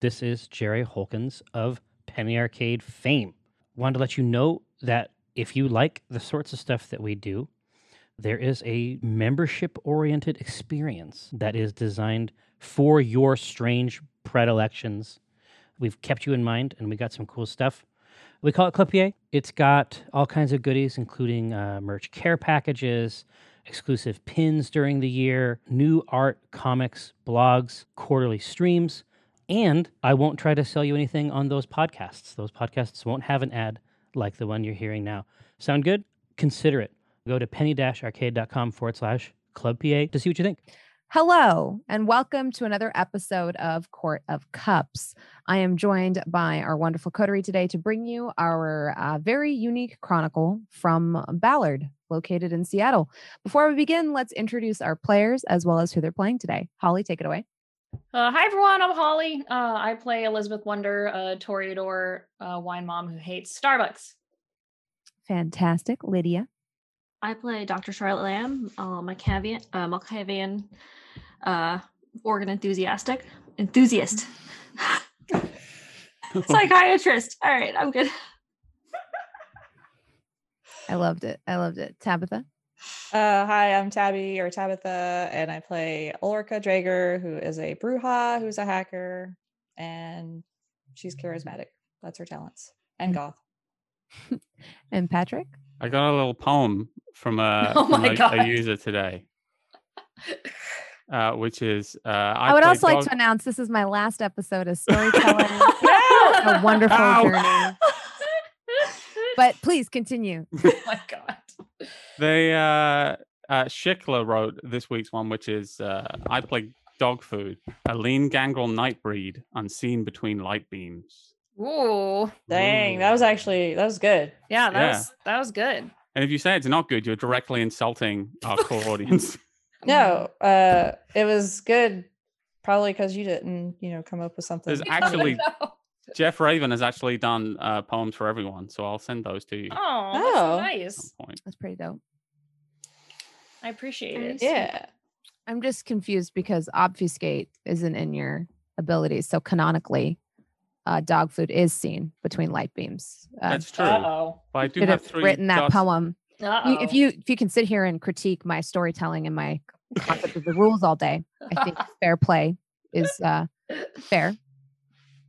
This is Jerry Holkins of Penny Arcade fame. Wanted to let you know that if you like the sorts of stuff that we do, there is a membership oriented experience that is designed for your strange predilections. We've kept you in mind and we got some cool stuff. We call it PA. It's got all kinds of goodies, including uh, merch care packages, exclusive pins during the year, new art, comics, blogs, quarterly streams. And I won't try to sell you anything on those podcasts. Those podcasts won't have an ad like the one you're hearing now. Sound good? Consider it. Go to penny-arcade.com forward slash club PA to see what you think. Hello, and welcome to another episode of Court of Cups. I am joined by our wonderful coterie today to bring you our uh, very unique chronicle from Ballard, located in Seattle. Before we begin, let's introduce our players as well as who they're playing today. Holly, take it away. Uh, hi everyone, I'm Holly. Uh, I play Elizabeth Wonder, a Toreador uh, wine mom who hates Starbucks. Fantastic. Lydia. I play Dr. Charlotte Lamb, uh, Malkavian, uh, Malkavian uh, organ enthusiastic enthusiast, psychiatrist. All right, I'm good. I loved it. I loved it. Tabitha. Uh, hi, I'm Tabby or Tabitha, and I play Ulrika Drager, who is a Brujah, who's a hacker, and she's charismatic. That's her talents, and goth. and Patrick. I got a little poem from a, Oh from my a, God. a user today, uh, which is uh, I, I, would play also like to announce this is my last episode of storytelling. a wonderful Ow. journey. But please continue. oh my god. They uh, uh, Schickler wrote this week's one, which is uh, I play dog food, a lean gangrel night breed, unseen between light beams. Ooh. Dang, that was actually that was good. Yeah, that Yeah. was that was good. And if you say it's not good, you're directly insulting our core audience. No, uh, it was good. Probably because you didn't, you know, come up with something. There's actually No. Jeff Raven has actually done uh, poems for everyone, so I'll send those to you. at Oh, that's Oh. nice. point. That's pretty dope. I appreciate it. yeah. I'm just confused because obfuscate isn't in your abilities. So canonically, uh, dog food is seen between light beams. Uh, That's true. Uh-oh. But I do should have have three. written that dots- poem. Uh-oh. You, if you if you can sit here and critique my storytelling and my concept of the rules all day, I think fair play is uh, fair.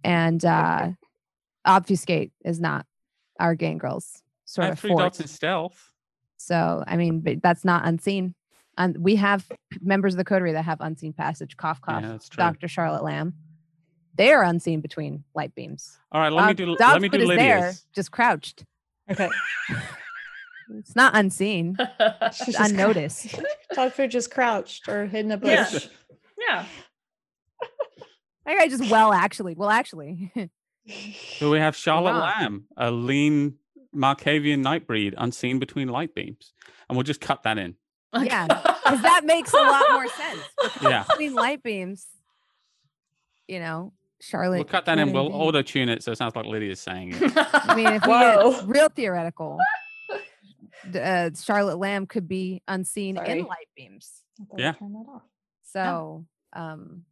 And uh, obfuscate is not our gangrels I sort have of three fort. dots in stealth. So I mean, but that's not unseen. And we have members of the coterie that have unseen passage. Cough, cough. Yeah. Dr. Charlotte Lamb. They are unseen between light beams. All right, let me do. dog Let me do food is there, just crouched. Okay. It's not unseen. She's It's just cr- unnoticed. Dog food just crouched or hidden a bush. yeah. I I just well actually. Well actually. So we have Charlotte on. Lamb, a lean Malkavian night breed, unseen between light beams, and we'll just cut that in. Yeah, Because that makes a lot more sense. Yeah. Between light beams, you know, Charlotte. We'll cut that in. We'll auto tune it so it sounds like Lydia's saying it. I mean, if we Whoa. get real theoretical, uh, Charlotte Lamb could be unseen Sorry. in light beams. I I Yeah. turned that off. So, um,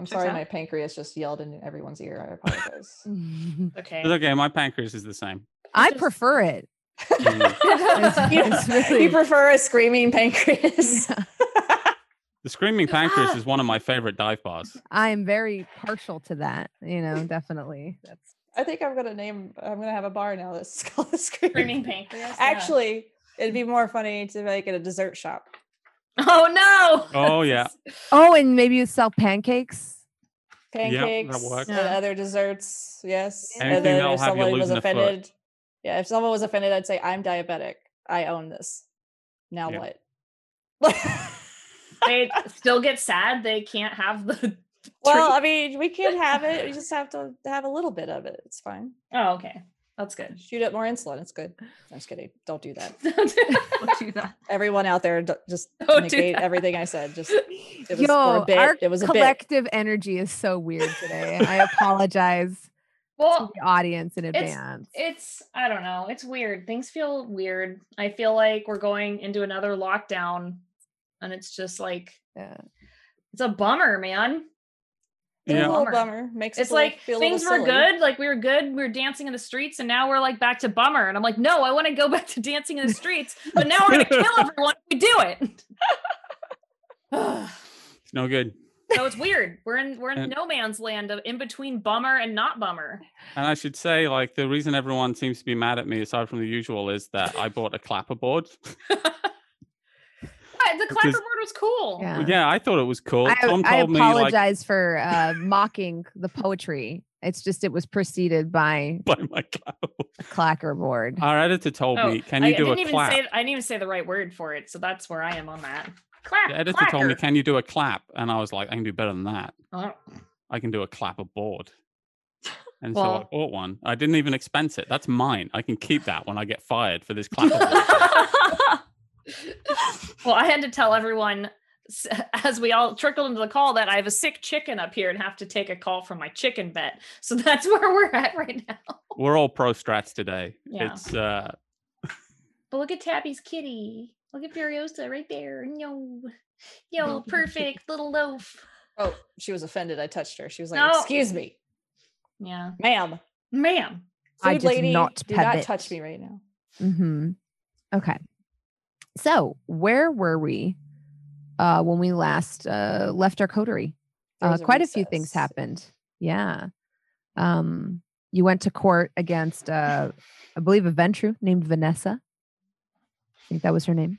I'm sorry, my pancreas just yelled in everyone's ear. I apologize. okay. It's okay. My pancreas is the same. I just- prefer it. Mm. you, It's really- you prefer a screaming pancreas? The screaming pancreas is one of my favorite dive bars. I am very partial to that. You know, definitely. That's I think I'm gonna name. I'm gonna have a bar now that's called the screaming. Screaming pancreas. yeah. Actually, it'd be more funny to make it a dessert shop. Oh no. Oh yeah. oh, and maybe you sell pancakes. Pancakes works. and Yeah. other desserts. Yes. Anything and then that'll if have you someone was losing a foot. offended, yeah, if someone was offended, I'd say, "I'm diabetic. I own this. Now Yeah. what?" They still get sad. They can't have the. well, treat. I mean, we can have it. We just have to have a little bit of it. It's fine. Oh, okay. That's good. Shoot up more insulin. It's good. I'm just kidding. Don't do that. Don't do that. Everyone out there, just Don't negate that. everything I said. Just it was for Yo, a bit. our It was a bit. collective energy is so weird today. I apologize to Well, the audience in it's- advance. it's I don't know. It's weird. Things feel weird. I feel like we're going into another lockdown, and it's just like Yeah. it's a bummer, man. It's Yeah. a little Bummer. bummer. Makes It's like feel things were good, like we were good, we were dancing in the streets, and now we're like back to bummer. And I'm like, no, I want to go back to dancing in the streets, but now we're gonna kill everyone if we do it. It's no good. so it's weird. We're in we're in And- no man's land of in between bummer and not bummer. And I should say, like, the reason everyone seems to be mad at me, aside from the usual, is that I bought a clapperboard. But the clapperboard was cool. Yeah. yeah, I thought it was cool. I, Tom I told me, like, apologize for uh, mocking the poetry. It's just it was preceded by by my clapperboard. a clacker board. Our editor told Oh, me, "Can you I do didn't a clap?" say I didn't even say the right word for it, so that's where I am on that. Clap. The editor told me, "Can you do a clap?" And I was like, "I can do better than that. Oh, I can do a clapperboard." And so I bought one. I didn't even expense it. That's mine. I can keep that when I get fired for this clapperboard. well, I had to tell everyone as we all trickled into the call that I have a sick chicken up here and have to take a call from my chicken vet. So that's where we're at right now. We're all pro strats today. Yeah. It's uh But look at Tabby's kitty. Look at Furiosa right there. No, yo, perfect little loaf. Oh, she was offended. I touched her. She was like, No. "Excuse me, Yeah, ma'am, ma'am. food I did lady, not do not permit." touch me right now." hmm Okay. So where were we uh, when we last uh, left our coterie? Uh, was a quite a few things happened. Yeah. Um, you went to court against, uh, I believe, a Ventrue named Vanessa. I think that was her name.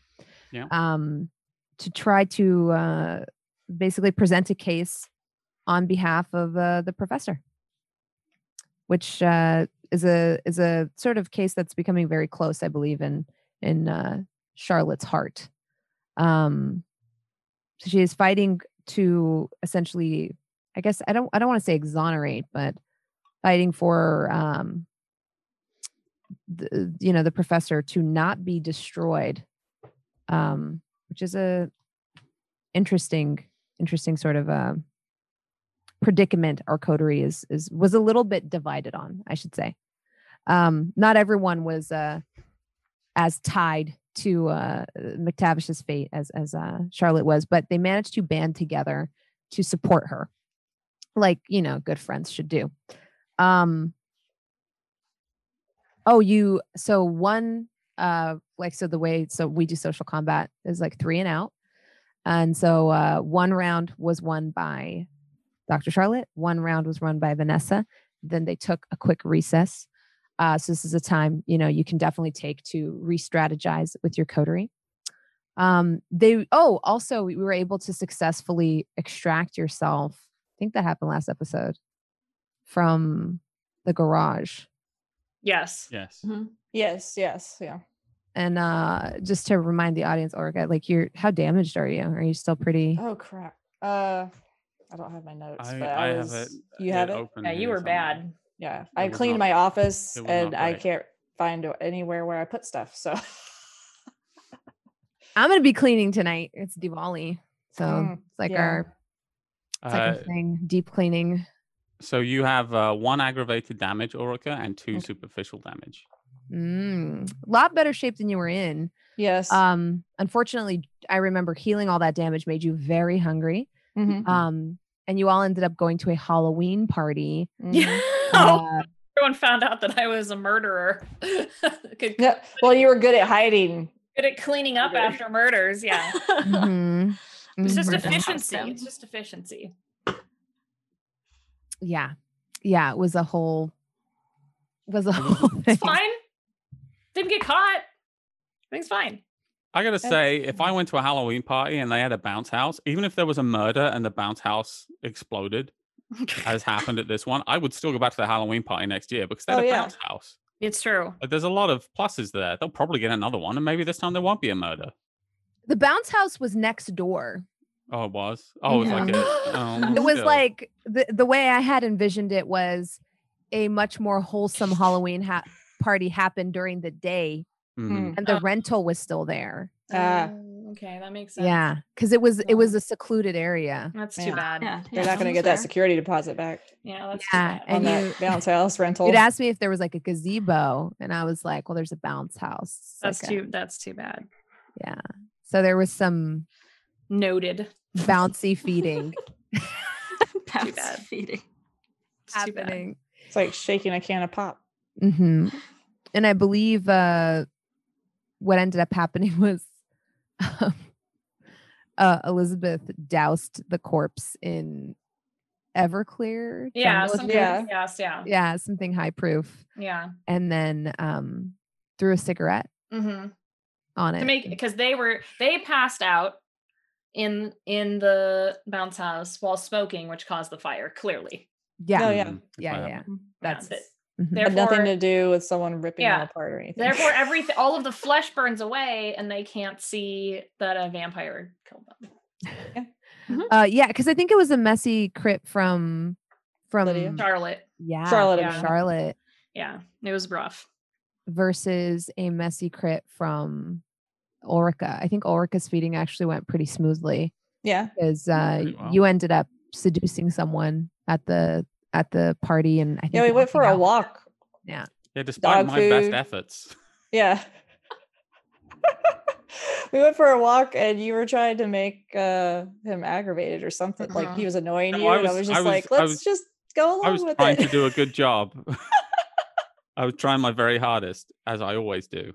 Yeah. Um, to try to uh, basically present a case on behalf of uh, the professor, which uh, is a is a sort of case that's becoming very close, I believe, in in uh, Charlotte's heart. Um, so she is fighting to essentially, I guess I don't I don't want to say exonerate, but fighting for um, the, you know the professor to not be destroyed, um, which is a interesting interesting sort of uh, predicament our coterie is is was a little bit divided on, I should say. Um, not everyone was uh, as tied to uh, McTavish's fate as as uh, Charlotte was, but they managed to band together to support her, like you know, good friends should do. Um, oh, you so one uh like so the way so we do social combat is like three and out, and so uh, one round was won by Dr. Charlotte, one round was run by Vanessa. Then they took a quick recess. Uh, so this is a time you know you can definitely take to re-strategize with your coterie. Um, they oh also we were able to successfully extract yourself. I think that happened last episode from the garage. Yes. yes. Yes, yes, yeah. And uh, just to remind the audience, Olga, like you're how damaged are you? Are you still pretty? Oh crap. Uh, I don't have my notes, I, but I, I, have was. it. You have it. open Yeah, you were somewhere. bad. Yeah, It I cleaned not- my office and not I can't find anywhere where I put stuff. So I'm gonna be cleaning tonight. It's Diwali, so Mm, it's like yeah. our it's Uh, our thing, deep cleaning. so you have uh, one aggravated damage, Ulrika, and two Okay. superficial damage. Mm, a lot better shape than you were in. yes. Um, unfortunately, I remember healing all that damage made you very hungry. Mhm, Um, and you all ended up going to a Halloween party. mhm. oh, Uh, everyone found out that I was a murderer. good, Yeah, well, you were good at hiding. good at cleaning up Murder. after murders. Yeah. mhm, It's just mhm. Murder efficiency. It's just efficiency. yeah, yeah. It was a whole was a whole thing. It's fine. Didn't get caught. Things fine. I gotta say, if I went to a Halloween party and they had a bounce house, even if there was a murder and the bounce house exploded, as happened at this one, I would still go back to the Halloween party next year because they had Oh, a yeah. bounce house. It's true. But there's a lot of pluses there. They'll probably get another one, and maybe this time there won't be a murder. The bounce house was next door. Oh, it was. Oh, it was like a. Oh, It was still. like the the way I had envisioned it was a much more wholesome Halloween ha- party happened during the day, Mhm. and the Oh. rental was still there. Ah. Okay, that makes sense. Yeah, because it was it was a secluded area. That's Yeah. too bad. Yeah, Yeah, They're yeah, not going to sounds get that security deposit back Yeah, that's Yeah, too bad. on And that you- bounce house rental. You'd asked me if there was like a gazebo, and I was like, "Well, there's a bounce house." It's That's like a- too. That's too bad. yeah. So there was some Noted. bouncy feeding. too bad. feeding. It's too bad. happening. It's like shaking a can of pop. hmm And I believe uh, what ended up happening was uh, Elizabeth doused the corpse in Everclear. Yeah, something, Yeah. yes, yeah, yeah, something high proof, yeah. and then um, threw a cigarette hmm on it. To make because they were they passed out in in the bounce house while smoking, which caused the fire. Clearly, yeah, Oh, yeah. That's yeah, yeah. happened. That's that- mhm. Had nothing to do with someone ripping Yeah. them apart or anything. therefore everything all of the flesh burns away, and they can't see that a vampire killed them. uh, yeah, because I think it was a messy crit from from Lydia? Charlotte, yeah Charlotte, I yeah. Charlotte yeah, it was rough. versus a messy crit from Ulrika. I think Ulrika's feeding actually went pretty smoothly yeah. because uh, well. you ended up seducing someone at the at the party, and I think Yeah, we went for walking a out. walk. Yeah, Yeah, despite Dog my best efforts. Yeah. we went for a walk and you were trying to make uh him aggravated or something. Like Uh-huh. he was annoying No, you. I and I was- was I just was- like, let's was- just go along I was with trying it. to do a good job. I was trying my very hardest, as I always do.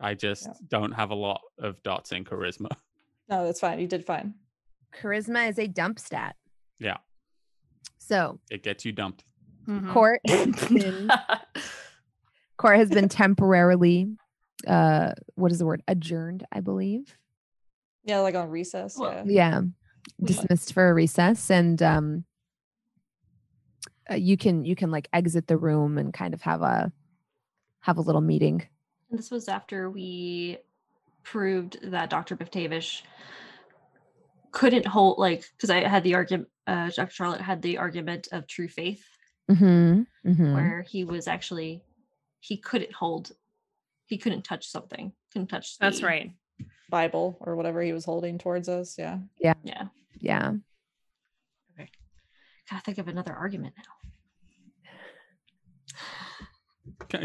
I just Yeah. don't have a lot of dots in charisma. no, that's fine. You did fine. charisma is a dump stat. Yeah. So It gets you dumped. Mhm. court has been court has been temporarily uh what is the word adjourned i believe Yeah, like on recess. Well, yeah. yeah dismissed for a recess and um uh, you can you can like exit the room and kind of have a have a little meeting And this was after we proved that Dr. Biftavish couldn't hold like because I had the argument uh Dr. Charlotte had the argument of true faith mm-hmm, mm-hmm. where he was actually he couldn't hold he couldn't touch something couldn't touch That's right. Bible or whatever he was holding towards us. Yeah. yeah yeah Yeah. Okay. gotta think of another argument now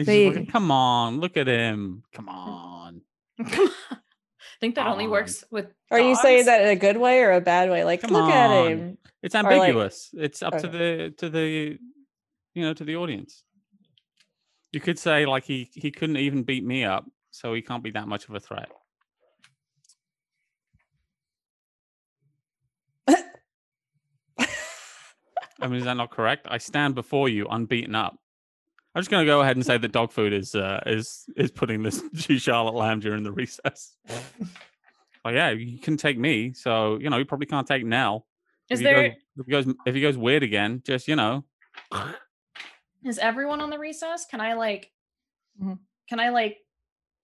They- Come on, look at him. Come on. I think that only on. works with. Are you saying that in a good way or a bad way? Like, Come look at on. him. It's Or like- ambiguous. it's up to the to the you know to the audience. You could say like he he couldn't even beat me up, so he can't be that much of a threat. I mean, is that not correct? I stand before you unbeaten up. I'm just going to go ahead and say that dog food is uh, is is putting this to Charlotte Lamb during the recess. oh yeah, you can take me, so you know you probably can't take Nell. Is if he there goes, if he goes if he goes weird again? Just you know, is everyone on the recess? Can I like Mhm. can I like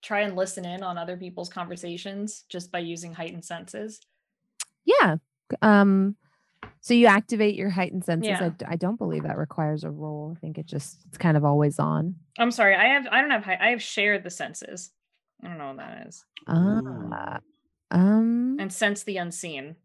try and listen in on other people's conversations just by using heightened senses? yeah um so you activate your heightened senses I Yeah. d- I, don't believe that requires a roll i think it just it's kind of always on I'm sorry, I have I don't have hei- I have shared the senses. I don't know what that is. ah um And sense the unseen.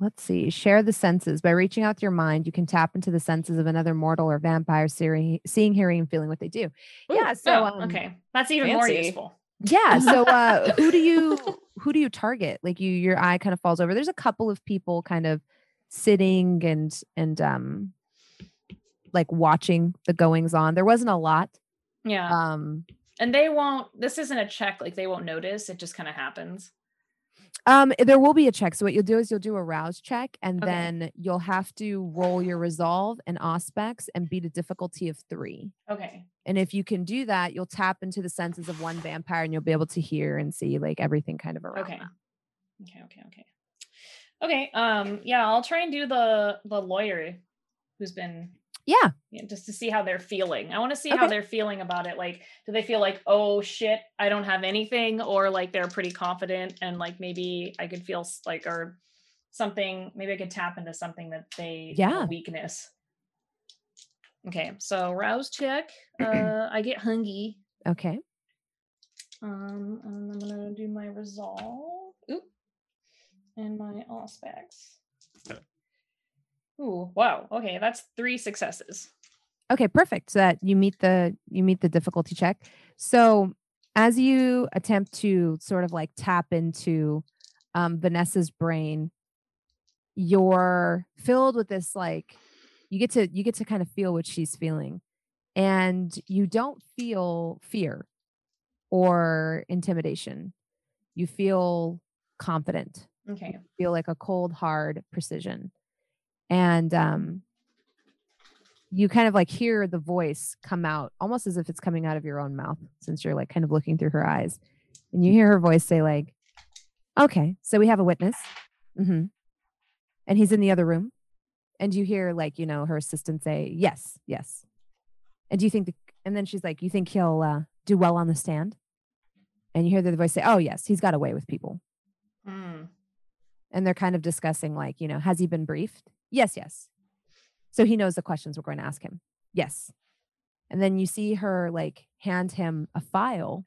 Let's see. Share the senses. By reaching out with your mind, you can tap into the senses of another mortal or vampire, seeing, seeing hearing, and feeling what they do. Yeah. So, oh, um, okay, that's even more useful. Yeah. So, uh, who do you who do you target? Like you, your eye kind of falls over. There's a couple of people kind of sitting and and um, like watching the goings on. There wasn't a lot. Yeah, Um, and they won't. This isn't a check. Like they won't notice. It just kind of happens. Um, there will be a check. So what you'll do is you'll do a rouse check, and Okay. then you'll have to roll your resolve and aspects and beat a difficulty of three. Okay. And if you can do that, you'll tap into the senses of one vampire, and you'll be able to hear and see like everything kind of around. Okay. them. Okay. Okay. Okay. Okay. Um. Yeah, I'll try and do the the lawyer who's been Yeah. yeah, just to see how they're feeling. I want to see how they're feeling about it. Like, do they feel like, oh shit, I don't have anything, or like they're pretty confident and like maybe I could feel like or something. Maybe I could tap into something that they Yeah. weakness. Okay, so rouse check. Uh, I get hungry. Okay. Um, and I'm gonna do my resolve. Oop. And my aspects. Ooh, wow. Okay, that's three successes. Okay, perfect. So that you meet the you meet the difficulty check. So as you attempt to sort of like tap into um, Vanessa's brain, you're filled with this like you get to you get to kind of feel what she's feeling and you don't feel fear or intimidation you feel confident Okay. feel like a cold hard precision and um you kind of like hear the voice come out almost as if it's coming out of your own mouth since you're like kind of looking through her eyes. And you hear her voice say like okay so we have a witness. Hmm and he's in the other room. And you hear like you know her assistant say yes yes. And do you think the, and then she's like you think he'll uh, do well on the stand? And you hear the voice say oh yes he's got away with people. Mm. and they're kind of discussing like you know has he been briefed yes yes. So he knows the questions we're going to ask him. Yes. And then you see her like hand him a file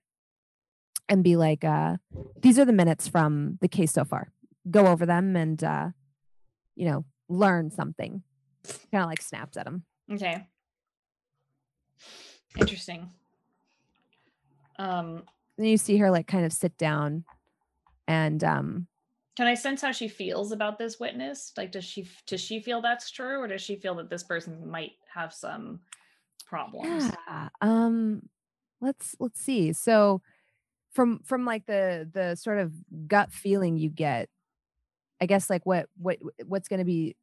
and be like uh these are the minutes from the case so far. Go over them and uh you know learn something. Kind of like snaps at him. Okay. Interesting. Um, then you see her like kind of sit down and um can I sense how she feels about this witness? Like, does she does she feel that's true, or does she feel that this person might have some problems? Yeah. Um let's let's see. So from from like the the sort of gut feeling you get, I guess like what what what's going to be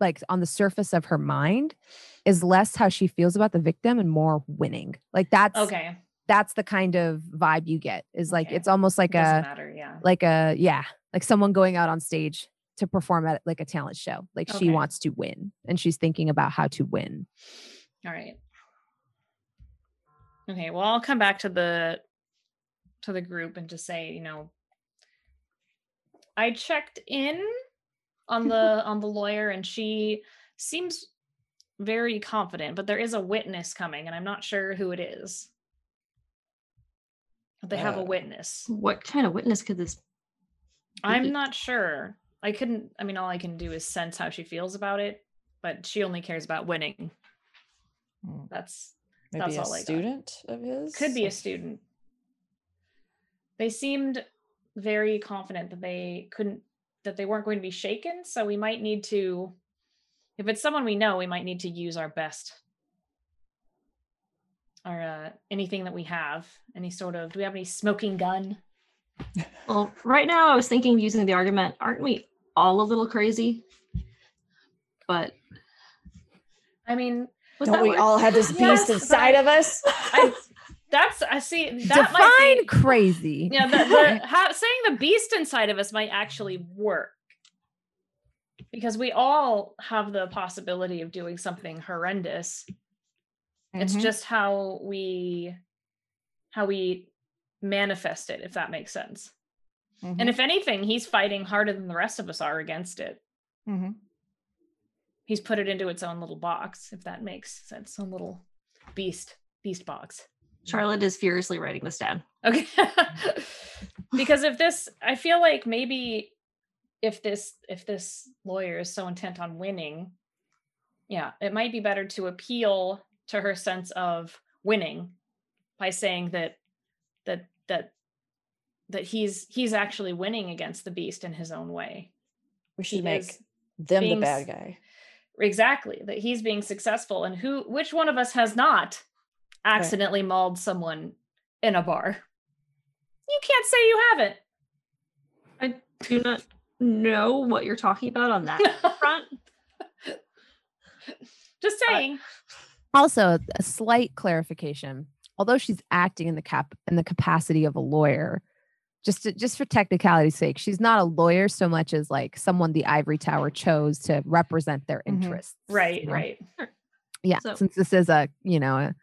like on the surface of her mind is less how she feels about the victim and more winning. Like that's Okay. that's the kind of vibe you get. Is like Okay. it's almost like Doesn't a matter. Yeah. like a yeah, like someone going out on stage to perform at like a talent show. Like she wants to win and she's thinking about how to win. All right. Okay, well, I'll come back to the to the group and just say, you know, I checked in on the on the lawyer and she seems very confident, but there is a witness coming and I'm not sure who it is. They have a Uh, witness. What kind of witness could this? I'm not sure. I couldn't I mean all I can do is sense how she feels about it, but she only cares about winning. Hmm. That's Maybe That's a all I got. student of his. could be a student. They seemed very confident that they couldn't that they weren't going to be shaken, so we might need to if it's someone we know, we might need to use our best or uh, anything that we have, any sort of do we have any smoking gun? Well, right now I was thinking of using the argument, aren't we all a little crazy? But I mean, Don't that we work? all have this beast but inside of us? I that's I see that might Define be crazy. yeah, the, the, ha, saying the beast inside of us might actually work because we all have the possibility of doing something horrendous. It's Mhm. just how we how we manifest it, if that makes sense. Mhm. And if anything, he's fighting harder than the rest of us are against it. Mhm. He's put it into its own little box, if that makes sense. some little beast, beast box. Charlotte is furiously writing this down. Okay. because if this I feel like maybe if this if this lawyer is so intent on winning, yeah, it might be better to appeal to her sense of winning by saying that that that that he's he's actually winning against the beast in his own way. we He should make is them the bad guy. exactly that he's being successful and who which one of us has not accidentally mauled someone in a bar? You can't say you haven't. I do not know what you're talking about on that front. Just saying. Also, a slight clarification. Although she's acting in the cap in the capacity of a lawyer, just to, just for technicality's sake, she's not a lawyer so much as like someone the ivory tower chose to represent their Mhm. interests. Right, you know? right, Yeah, So- since this is a you know a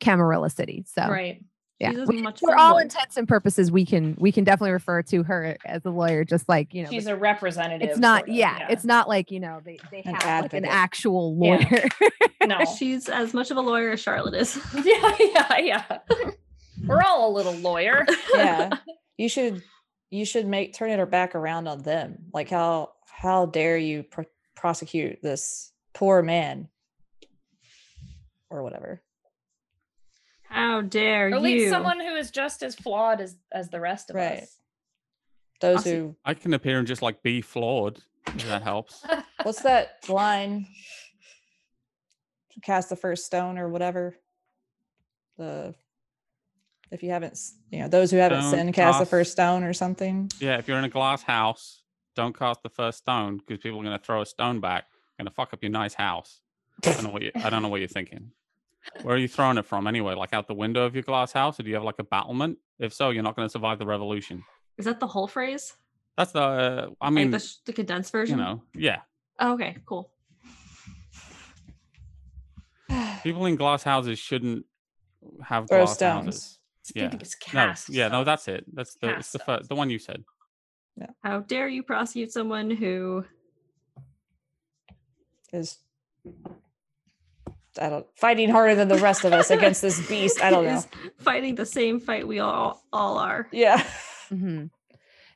Camarilla city, so right. Yeah, She's as we- much for all lawyer. intents and purposes, we can we can definitely refer to her as a lawyer, just like you know. She's a representative. it's not, sort of, yeah, it's not like you know they they An have like an advocate. actual Yeah. lawyer. no. She's as much of a lawyer as Charlotte is. yeah, yeah, yeah. We're all a little lawyer. yeah you should you should make turn it her back around on them like how how dare you pr- prosecute this poor man or whatever How dare Or at you? least someone who is just as flawed as as the rest of Right. us. those I see- who I can appear and just like be flawed If that helps. What's that line? Cast the first stone or whatever. The if you haven't, you know, those who haven't Don't sinned, cast the first stone or something. Yeah, if you're in a glass house, don't cast the first stone because people are going to throw a stone back. Going to fuck up your nice house. I don't know what you, I don't know what you're thinking. Where are you throwing it from anyway? Like out the window of your glass house, or do you have like a battlement? If so, you're not going to survive the revolution. Is that the whole phrase? That's the. Uh, I Like mean, the, sh- the condensed you version? know, yeah. Oh, okay, cool. People in glass houses shouldn't have Throw glass stones. houses. I Yeah. think it's No, yeah, no, that's it. That's the it's the fir- stones. the one you said. Yeah. How dare you prosecute someone who Is I don't fighting harder than the rest of us against this beast. I don't know. is fighting the same fight we all all are? Yeah. hmm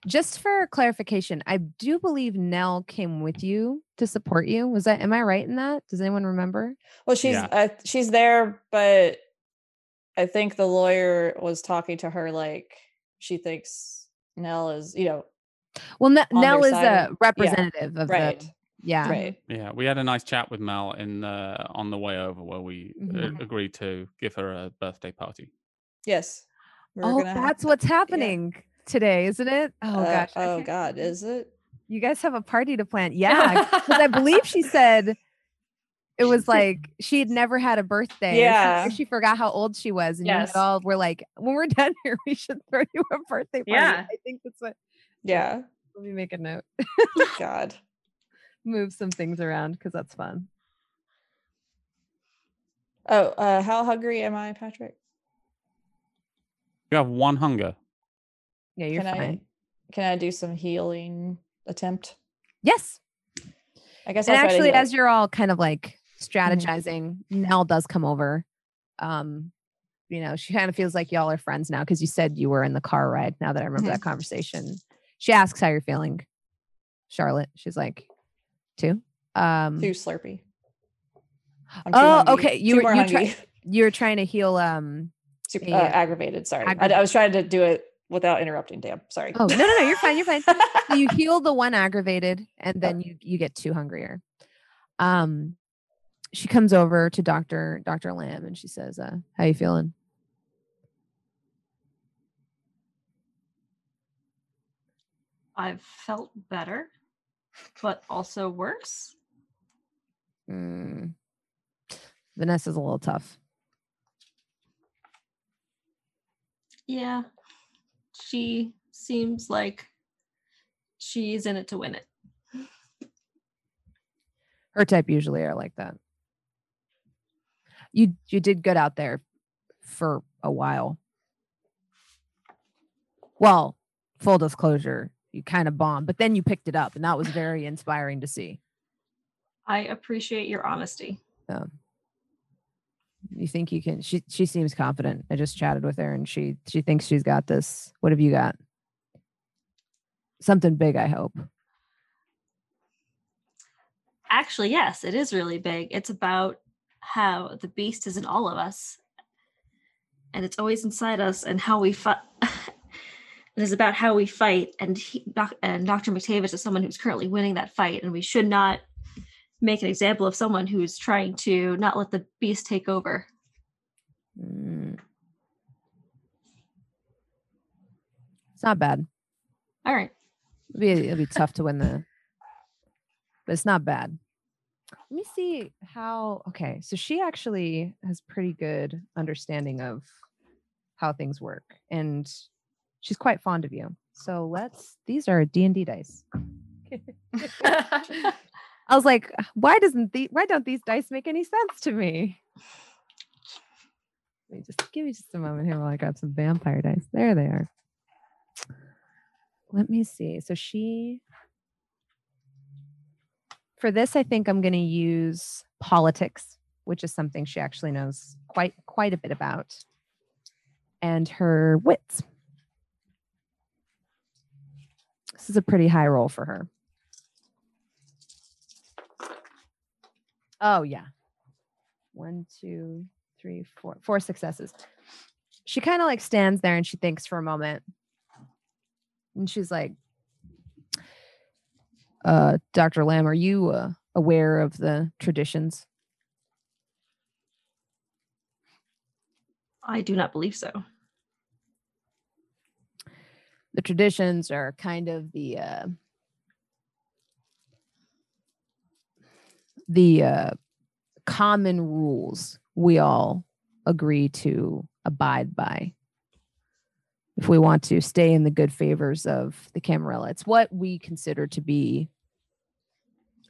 Just for clarification, I do believe Nell came with you to support you. Was that? Am I right in that? Does anyone remember? Well, she's Yeah. uh, she's there, but I think the lawyer was talking to her like she thinks Nell is, you know, Well, Ne- On Nell is side a of- representative of right, the. Yeah. right. Yeah, we had a nice chat with Mel in uh, on the way over where we uh, Mhm. agreed to give her a birthday party. Yes. We're Oh, gonna have- that's what's happening today, isn't it? Oh uh, gosh. Oh God, is it? You guys have a party to plan. Yeah, because I believe she said it was like she had never had a birthday. or she- Yeah. she forgot how old she was, and you Yes. had all were like, when we're done here, we should throw you a birthday party. Yeah. I think that's what. Yeah. Let me make a note. God. Move some things around because that's fun. Oh, uh, how hungry am I, Patrick? You have one hunger. Yeah, you're can fine. I can I do some healing attempt? Yes. I guess and I'll actually, as you're all kind of like Mm-hmm. strategizing, Nell does come over. Um, you know, she kind of feels like y'all are friends now because you said you were in the car ride. Now that I remember Mhm. that conversation, she asks how you're feeling. Charlotte, she's like, two. Um, too slurpy. I'm Oh, hungry- okay, you too were- you hungry. try- you're trying to heal. Um, Too, a, uh, aggravated. Sorry, I, I was trying to do it without interrupting. Damn, sorry. oh no, no, no, you're fine. You're fine. so you heal the one aggravated and then you you get two hungrier um she comes over to dr dr lamb and she says uh how you feeling I've felt better, but also worse. mm. vanessa's a little tough Yeah. She seems like she's in it to win it. her type usually are like that you you did good out there for a while well full disclosure you kind of bombed but then you picked it up and that was very inspiring to see I appreciate your honesty. Um, you think you can? She she seems confident. I just chatted with her, and she she thinks she's got this. What have you got? Something big, I hope. Actually, yes, it is really big. It's about how the beast is in all of us, and it's always inside us, and how we fight. it is about how we fight, and he, doc, and Dr. McTavish is someone who's currently winning that fight, and we should not make an example of someone who's trying to not let the beast take over. Mm. It's not bad. All right. It'll be it'll be tough to win the, but it's not bad. Let me see how. Okay, so she actually has pretty good understanding of how things work, and she's quite fond of you. So let's. These are D and D dice. I was like, why doesn't the why don't these dice make any sense to me? Let me just give me just a moment here while I grab some vampire dice. There they are. Let me see. So she for this, I think I'm gonna use politics, which is something she actually knows quite quite a bit about. And her wits. This is a pretty high roll for her. Oh yeah. One, two, three, four, four successes. She kind of like stands there and she thinks for a moment. And she's like, Uh, Dr. Lamb, are you uh, aware of the traditions? I do not believe so. The traditions are kind of the uh, the uh, common rules we all agree to abide by if we want to stay in the good favors of the Camarilla. It's what we consider to be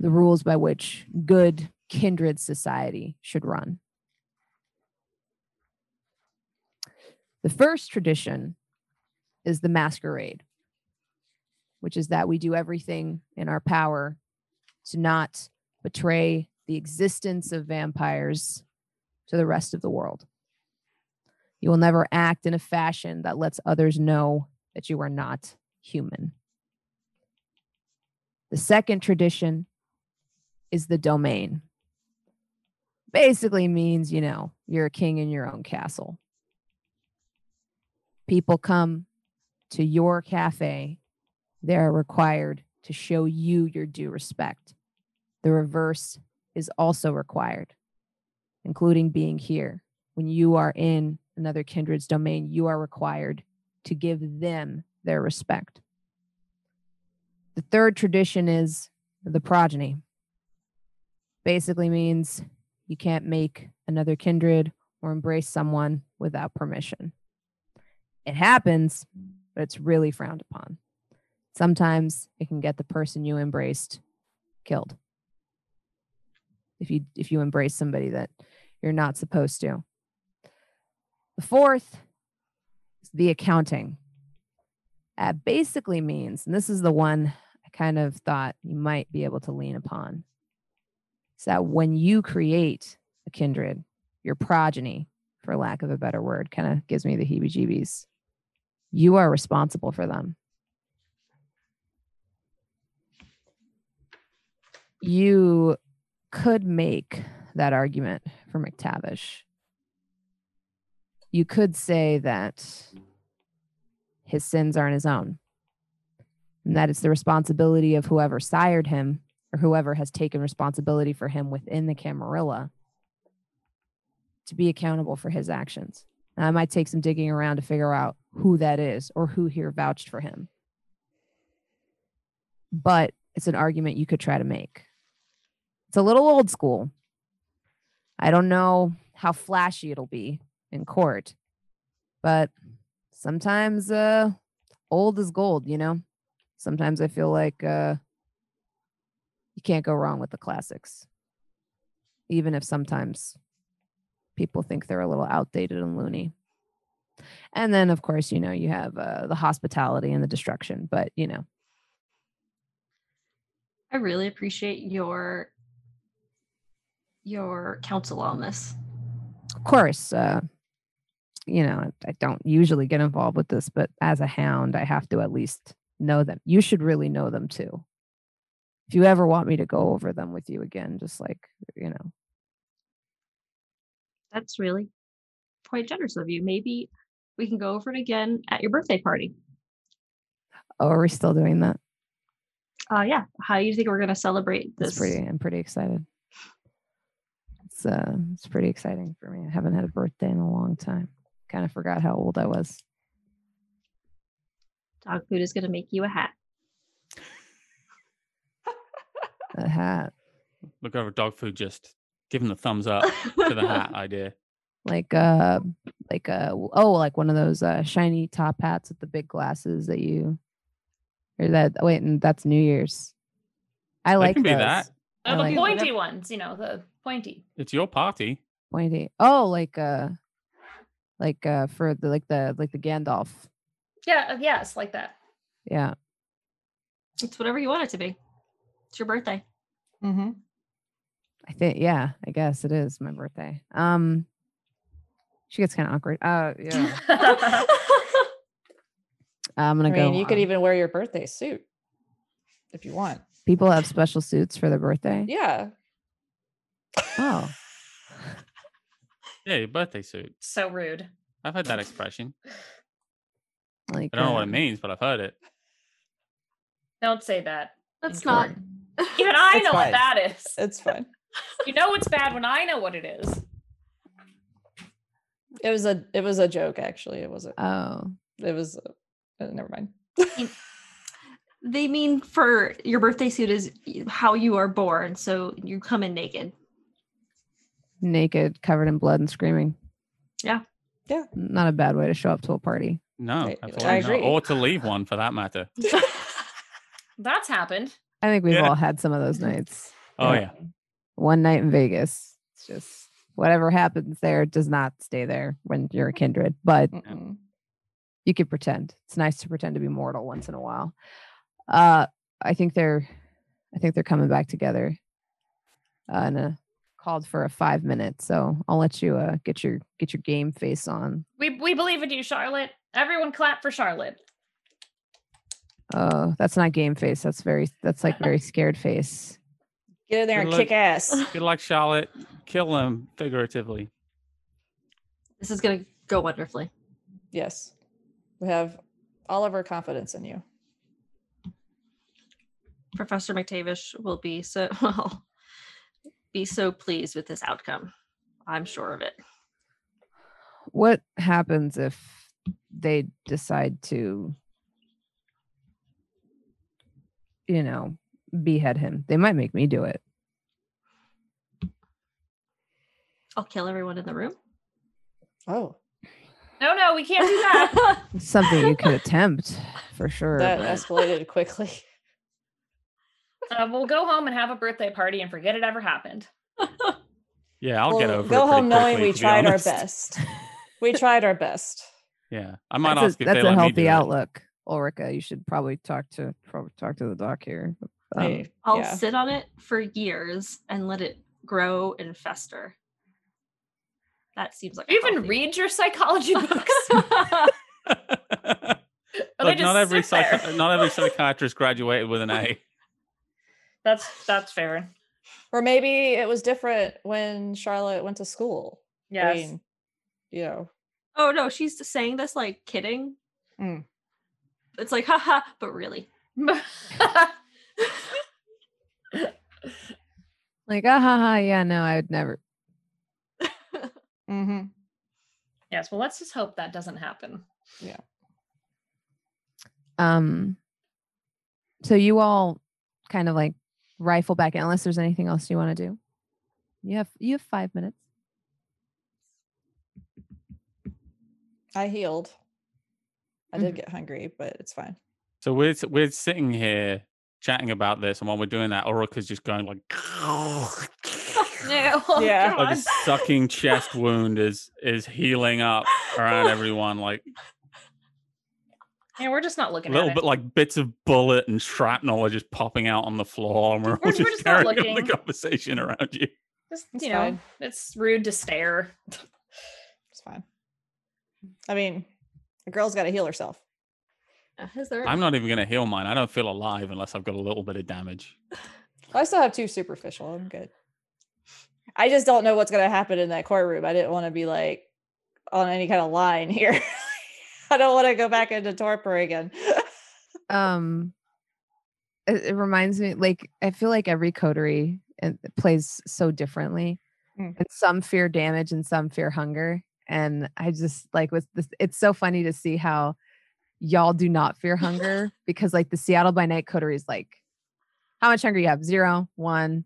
the rules by which good kindred society should run. The first tradition is the masquerade, which is that we do everything in our power to not betray the existence of vampires to the rest of the world. You will never act in a fashion that lets others know that you are not human. The second tradition is the domain. Basically means, you know, you're a king in your own castle. People come to your cafe, they're required to show you your due respect. The reverse is also required, including being here. When you are in another kindred's domain, you are required to give them their respect. The third tradition is the progeny. Basically means you can't make another kindred or embrace someone without permission. It happens, but it's really frowned upon. Sometimes it can get the person you embraced killed if you if you embrace somebody that you're not supposed to. The fourth is the accounting. That basically means, and this is the one I kind of thought you might be able to lean upon, is that when you create a kindred, your progeny, for lack of a better word, kind of gives me the heebie jeebies. You are responsible for them. You could make that argument for McTavish. You could say that his sins aren't his own, and that it's the responsibility of whoever sired him or whoever has taken responsibility for him within the Camarilla to be accountable for his actions. Now, I might take some digging around to figure out who that is or who here vouched for him. But it's an argument you could try to make. It's a little old school. I don't know how flashy it'll be in court, but sometimes uh, old is gold, you know? Sometimes I feel like uh, you can't go wrong with the classics, even if sometimes people think they're a little outdated and loony. And then, of course, you know, you have uh, the hospitality and the destruction, but you know, I really appreciate your your counsel on this. of course, uh, you know, I don't usually get involved with this, but as a hound, I have to at least know them. You should really know them too. If you ever want me to go over them with you again, just like, you know, That's really quite generous of you. Maybe we can go over it again at your birthday party. oh, are we still doing that? Uh yeah. How do you think we're gonna celebrate this? It's pretty, I'm pretty excited. It's, uh, it's pretty exciting for me. I haven't had a birthday in a long time. Kind of forgot how old I was. Dog food is gonna make you a hat. A hat. Look over dog food. Just give him the thumbs up to the hat idea. Like uh like uh oh like one of those uh shiny top hats with the big glasses that you or that wait and that's new year's i like can be those. that. I Oh, the like- pointy ones, you know, the pointy. It's your party. pointy oh like uh like uh for the like the like the gandalf Yeah, uh, yes, like that. yeah It's whatever you want it to be. It's your birthday. Mm-hmm. i think yeah i guess it is my birthday um she gets kind of awkward uh yeah i'm gonna go mean, you could even wear your birthday suit if you want. people have special suits for their birthday Yeah. oh Yeah, your birthday suit. so rude. I've heard that expression. like I don't know what uh, it means, but I've heard it. Don't say that. That's not. Even I It's know fine. what that is. It's fine. You know it's bad when I know what it is. It was a it was a joke actually. It wasn't. Oh, It was. Uh, never mind. They mean for your birthday suit is how you are born, so you come in naked. naked, covered in blood and screaming. Yeah. Yeah. Not a bad way to show up to a party. No, I- I absolutely not. agree. Or to leave one for that matter. That's happened. I think we've Yeah. all had some of those nights. Oh Yeah. yeah. One night in Vegas. It's just whatever happens there does not stay there when you're a kindred, but Mm-mm. you could pretend. It's nice to pretend to be mortal once in a while. Uh I think they're I think they're coming back together. Uh, and uh, called for a 5 minutes. So I'll let you uh get your get your game face on. We we believe in you, Charlotte. Everyone clap for Charlotte. Uh that's not game face. That's very that's like very scared face. Get in there and Good kick ass. Good luck, Charlotte. Kill them figuratively. This is gonna go wonderfully. Yes, we have all of our confidence in you. Professor McTavish will be so well be so pleased with this outcome. I'm sure of it. What happens if they decide to you know, behead him? They might make me do it. I'll kill everyone in the room. Oh, No, no, we can't do that. Something you could attempt for sure. that but- escalated quickly. Uh, we'll go home and have a birthday party and forget it ever happened. Yeah, I'll get We'll over Go it. pretty home knowing quickly, we to be tried our best. We tried our best. Yeah, I might that's ask a, if that's they a let me do healthy it. outlook, Ulrika. You should probably talk to probably talk to the doc here. Um, Hey, I'll yeah. sit on it for years and let it grow and fester. That seems like you even healthy- read your psychology books? Or they Look, not every sit psychi- not every psychiatrist graduated with an A. That's that's fair. Or maybe it was different when Charlotte went to school. I Yes. mean, you know, Oh no, she's just saying this like kidding. Mm. It's like haha, but really. like, ah, ha, ha, yeah, no, I would never. mm-hmm. yes. Well, let's just hope that doesn't happen. Yeah. Um, so you all kind of like rifle back in, unless there's anything else you want to do. You have you have five minutes. I healed. I did get hungry, but it's fine. So we're we're sitting here chatting about this, and while we're doing that, Ulrika's just going like, No, oh Yeah. like a sucking chest wound is is healing up around everyone, like Yeah, we're just not looking. a little at bit it. like bits of bullet and shrapnel are just popping out on the floor, and we're We're- we're just just not carrying the looking. conversation around you. Just It's you know, fine. it's rude to stare. It's fine. I mean, a girl's got to heal herself. Uh, Is there? I'm not even gonna heal mine. I don't feel alive unless I've got a little bit of damage. I still have two superficial. I'm good. I just don't know what's going to happen in that courtroom. I didn't want to be like on any kind of line here. I don't want to go back into torpor again. Um, it, it reminds me like I feel like every coterie and it plays so differently, Mm. and some fear damage and some fear hunger. And I just like with this, it's so funny to see how y'all do not fear hunger because like the Seattle by night coterie is like, how much hunger you have? Zero, one,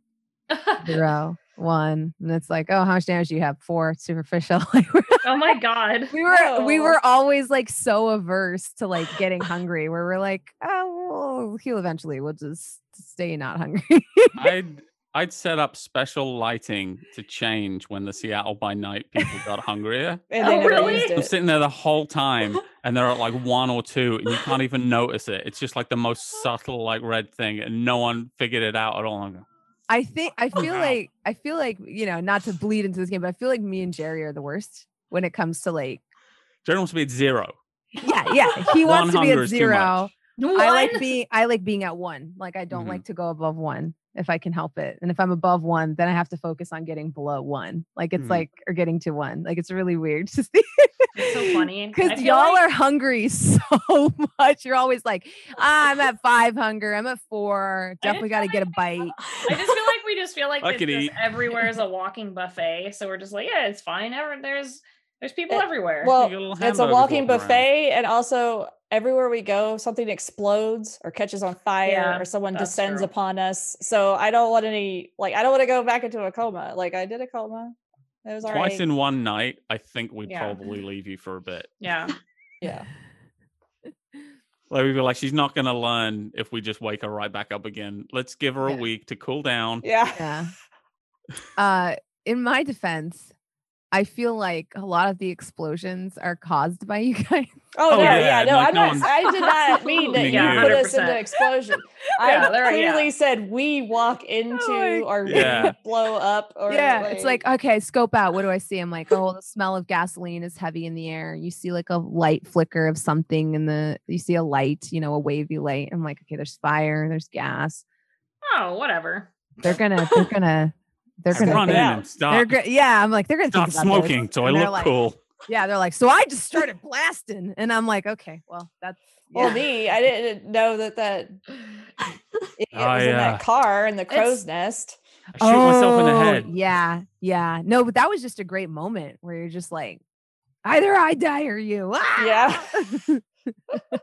zero, one, and it's like, oh, how much damage do you have? Four, superficial. Like oh my god. we were we were always like so averse to like getting hungry where we're like oh we'll heal eventually we'll just stay not hungry I'd I'd set up special lighting to change when the Seattle by night people got hungrier. And Oh, never really? used I'm sitting there the whole time, and they're at like one or two, and you can't even notice it. It's just like the most subtle, like red thing, and no one figured it out at all. I'm going, i think i feel Wow. like i feel like you know not to bleed into this game but i feel like me and jerry are the worst when it comes to like Jerry wants to be at zero. yeah yeah he wants to be at zero i like One? being i like being at one like i don't Mhm. like to go above one if I can help it. And if I'm above one, then I have to focus on getting below one. Like it's Hmm. like or getting to one. Like it's really weird to see. It's so funny. Because y'all like- are hungry so much. You're always like, ah, I'm at five hunger. I'm at four. Definitely got to get a bite. I just feel like we just feel like I it's could just everywhere is a walking buffet. So we're just like, yeah, it's fine. Ever there's there's people It- everywhere. Well, a it's a walking walking around. buffet, and also everywhere we go, something explodes or catches on fire, Yeah, or someone descends true. upon us. So I don't want any, like, I don't want to go back into a coma. Like I did a coma. It was Twice right. in one night, I think we'd Yeah. probably leave you for a bit. yeah. yeah. Like we'd be like, she's not gonna learn if we just wake her right back up again. Let's give her Yeah. a week to cool down. Yeah. Yeah. Uh, in my defense, I feel like a lot of the explosions are caused by you guys. Oh, Oh, no, yeah, yeah, no, like, I'm no not. I did not mean that Meaning you you. put us 100%. into explosion. Yeah, I there- yeah. clearly said we walk oh into my- or we Yeah. blow up. Or yeah, it's like okay, scope out. What do I see? I'm like, oh, the smell of gasoline is heavy in the air. You see like a light flicker of something in the. You see a light, you know, a wavy light. I'm like, okay, there's fire, there's gas. Oh, whatever. They're gonna, they're gonna, they're gonna. Run in think- out. They're start, go- yeah, I'm like, they're gonna start think about this. smoking, so I And they're look like- cool. Yeah, they're like, so I just started blasting, and I'm like, okay, well, that's well, me, I didn't know that that it Oh, was in yeah. that car in the It's- crow's nest. I shoot myself in the Oh, head. Yeah, yeah. No, but that was just a great moment where you're just like, either I die or you. Yeah. Ah!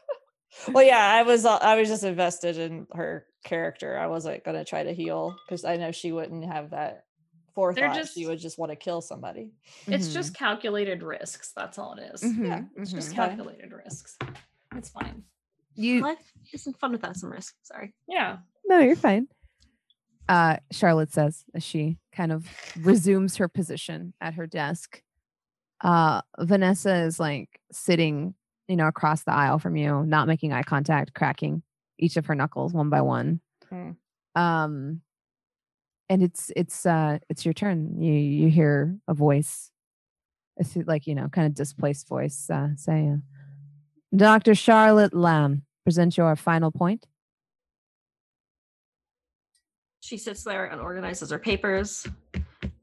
Well, yeah, I was uh, I was just invested in her character. I wasn't gonna try to heal because I know she wouldn't have that forethought. she just- you would just want to kill somebody. It's Mhm, just calculated risks. That's all it is. mhm, yeah, It's just mhm. Okay. calculated risks. It's fine. you. Life isn't fun without some risk. Sorry. Yeah. No, you're fine. Uh, Charlotte says as she kind of resumes her position at her desk. Uh, Vanessa is like sitting, you know, across the aisle from you, not making eye contact, cracking each of her knuckles one by one. Hmm. Um, and it's it's uh it's your turn. You you hear a voice, it's like you know, kind of displaced voice uh, say, uh, "Doctor Charlotte Lamb, present your final point." She sits there and organizes her papers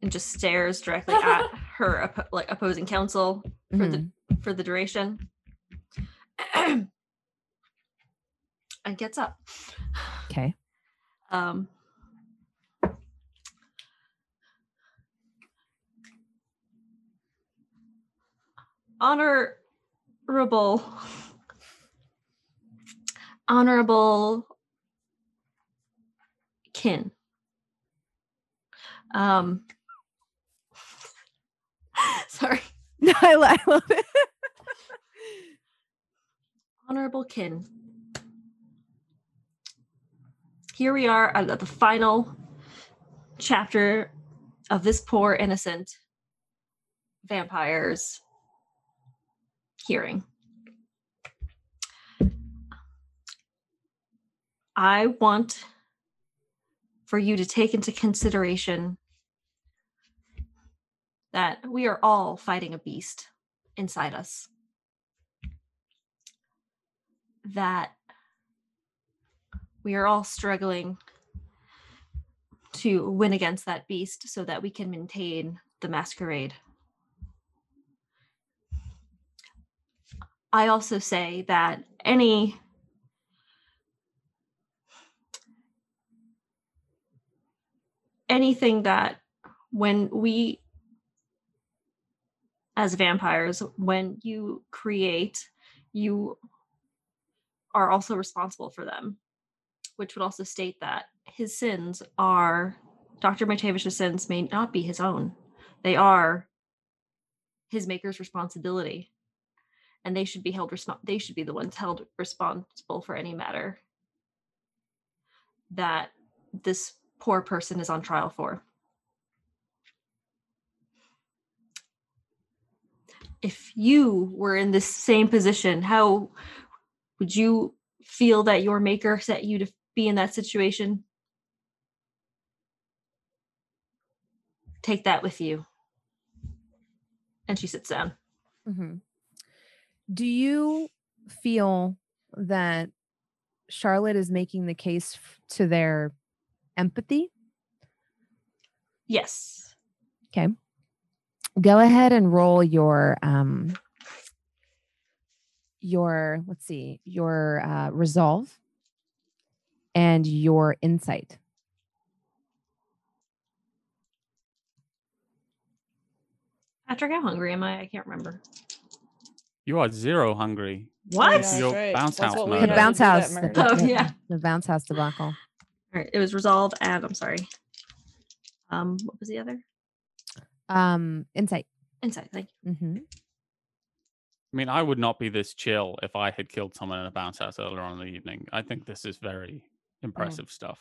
and just stares directly at her like opposing counsel for the for the duration. and gets up. Okay. Um honorable. Honorable kin. Um sorry. No, I, I love it. honorable kin. Here we are at the final chapter of this poor innocent vampire's hearing i want for you to take into consideration that we are all fighting a beast inside us that we are all struggling to win against that beast so that we can maintain the masquerade. I also say that any anything that when we as vampires when you create you are also responsible for them, which would also state that his sins are Dr. McTavish's sins may not be his own. They are his maker's responsibility. And they should be held resp- they should be the ones held responsible for any matter that this poor person is on trial for. If you were in this same position, how would you feel that your maker set you to be in that situation take that with you and she sits down Mhm. Do you feel that Charlotte is making the case f- to their empathy. Yes. Okay. Go ahead and roll your um your let's see, your uh resolve and your insight. Patrick, how hungry am I? I can't remember. You are zero hungry. What? Yeah, Your right. bounce That's house what murder. The bounce house. the- murder. Oh, yeah. The bounce house debacle. All right. It was resolved and I'm sorry. Um, what was the other? Um insight. Insight. Thank you. Mm-hmm. I mean, I would not be this chill if I had killed someone in a bounce house earlier on in the evening. I think this is very impressive stuff.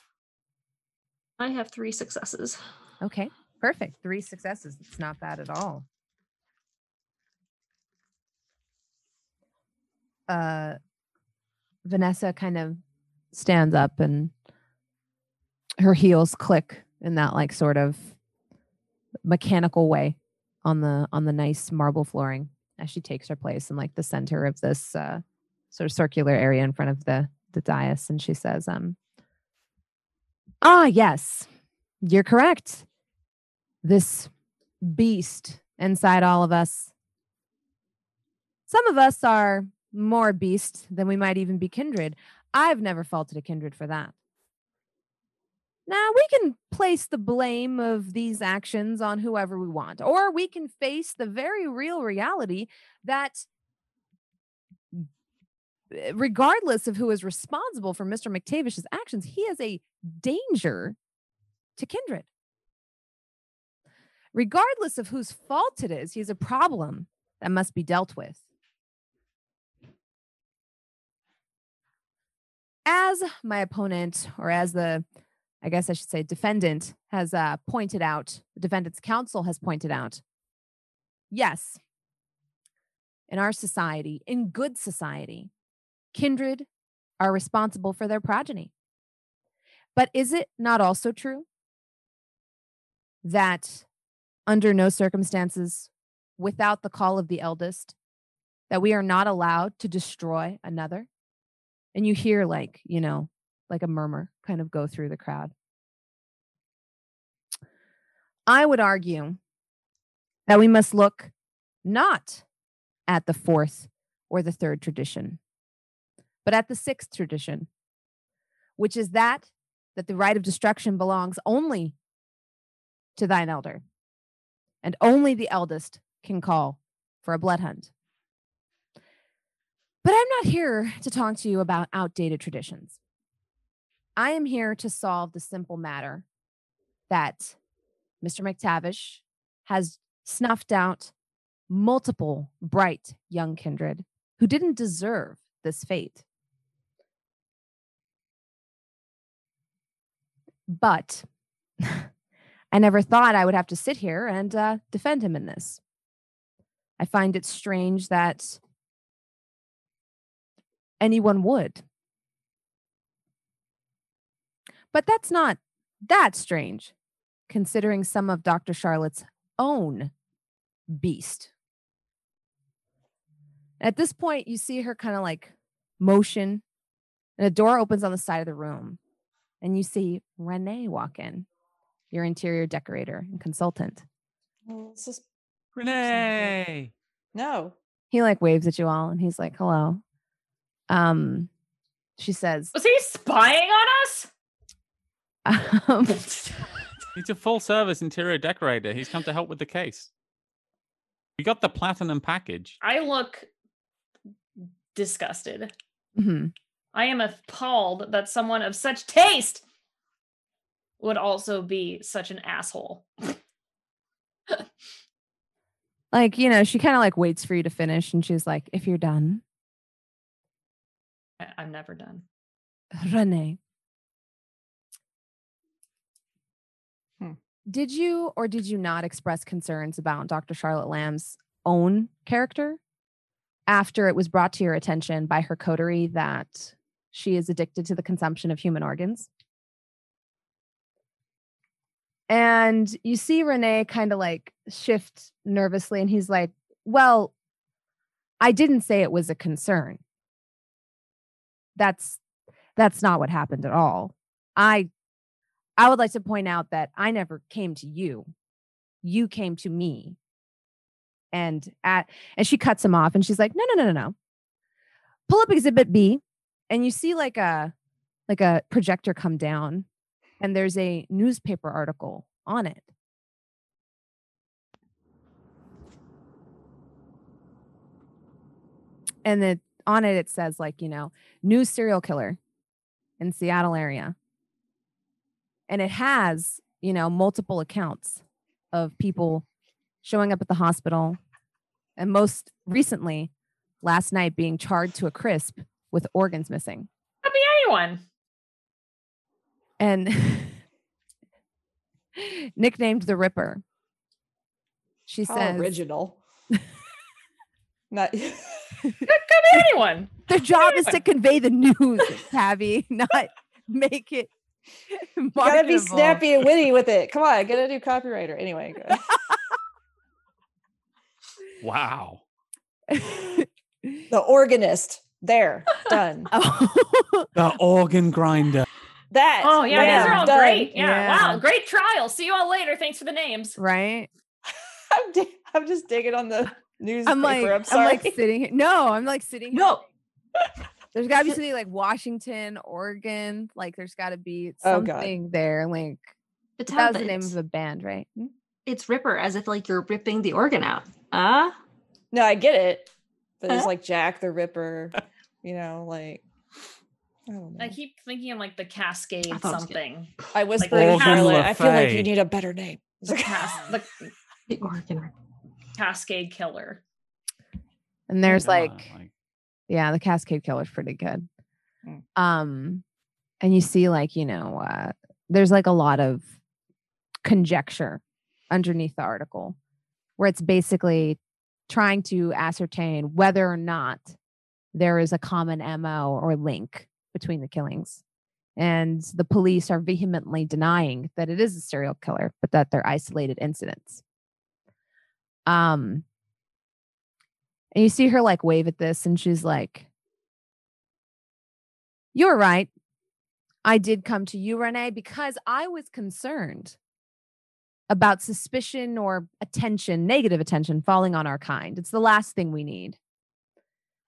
I have three successes. Okay. Perfect. Three successes. It's not bad at all. Uh Vanessa kind of stands up and her heels click in that like sort of mechanical way on the on the nice marble flooring as she takes her place in like the center of this uh sort of circular area in front of the the dais. And she says um ah yes you're correct. This beast inside all of us some of us are more beast than we might even be kindred i've never faulted a kindred for that now, we can place the blame of these actions on whoever we want, or we can face the very real reality that, eh, regardless of who is responsible for Mr. McTavish's actions, he is a danger to kindred. Regardless of whose fault it is, he's a problem that must be dealt with. As my opponent, or as the I guess I should say defendant has uh, pointed out, the defendant's counsel has pointed out. Yes, in our society, in good society, kindred are responsible for their progeny. But is it not also true that under no circumstances, without the call of the eldest, that we are not allowed to destroy another? And you hear like, you know, like a murmur kind of go through the crowd. I would argue that we must look not at the fourth or the third tradition, but at the sixth tradition, which is that that the right of destruction belongs only to thine elder, and only the eldest can call for a blood hunt. But I'm not here to talk to you about outdated traditions. I am here to solve the simple matter that Mr. McTavish has snuffed out multiple bright young kindred who didn't deserve this fate. But I never thought I would have to sit here and uh, defend him in this. I find it strange that anyone would. But that's not that strange, considering some of Dr. Charlotte's own beast. At this point, you see her kind of like motion, and a door opens on the side of the room, and you see Renee walk in, your interior decorator and consultant. Well, it's just Renee. no. He like waves at you all, and he's like, "Hello." Um, she says, Was he spying on us? um, He's a full service interior decorator. He's come to help with the case. We got the platinum package. I look disgusted. Mm-hmm. I am appalled that someone of such taste would also be such an asshole. like you know, she kind of like waits for you to finish, and she's like, "If you're done, I- I'm never done. Renee. Hmm. Did you or did you not express concerns about Dr. Charlotte Lamb's own character after it was brought to your attention by her coterie that she is addicted to the consumption of human organs? And you see Renee kind of like shift nervously, and he's like, Well, I didn't say it was a concern. That's that's not what happened at all. I I would like to point out that I never came to you. You came to me. And at and she cuts him off and she's like, no, no, no, no, no. Pull up exhibit B and you see like a like a projector come down and there's a newspaper article on it. And then on it it says like, you know, new serial killer in Seattle area and it has you know multiple accounts of people showing up at the hospital and most recently last night being charred to a crisp with organs missing Could be anyone. and nicknamed the ripper she How says original. Not Could, could be anyone. their job is to convey the news tabby not make it you gotta be snappy and witty with it. Come on, get a new copywriter. Anyway, go. Wow. the organist. There, done. Oh. The organ grinder. That. Oh yeah, these are all done. great. Yeah. Yeah. Wow, great trial. See you all later. Thanks for the names. right I'm, dig- I'm just digging on the newspaper. I'm like, I'm I'm, like sitting here. No, I'm like sitting. here No. There's got to be something like Washington, Oregon. Like there's got to be Oh, something there. Like But that was the name of a band, right? Hmm? it's Ripper, as if like you're ripping the organ out. Ah, no, I get it. But it's like Jack the Ripper, you know, like I don't know. I keep thinking like the Cascade I thought it was good. something. I whispered Organ in Charlotte, I feel like you need a better name. The, cas- the the organ. Cascade Killer. And there's Yeah, like, yeah, the Cascade Killer is pretty good. Mm. Um, and you see like you know, uh, there's like a lot of conjecture underneath the article, where it's basically trying to ascertain whether or not there is a common mo or link between the killings. And the police are vehemently denying that it is a serial killer, but that they're isolated incidents. Um, and you see her like wave at this, and she's like, You're right. I did come to you, Renee, because I was concerned about suspicion or attention, negative attention falling on our kind. It's the last thing we need,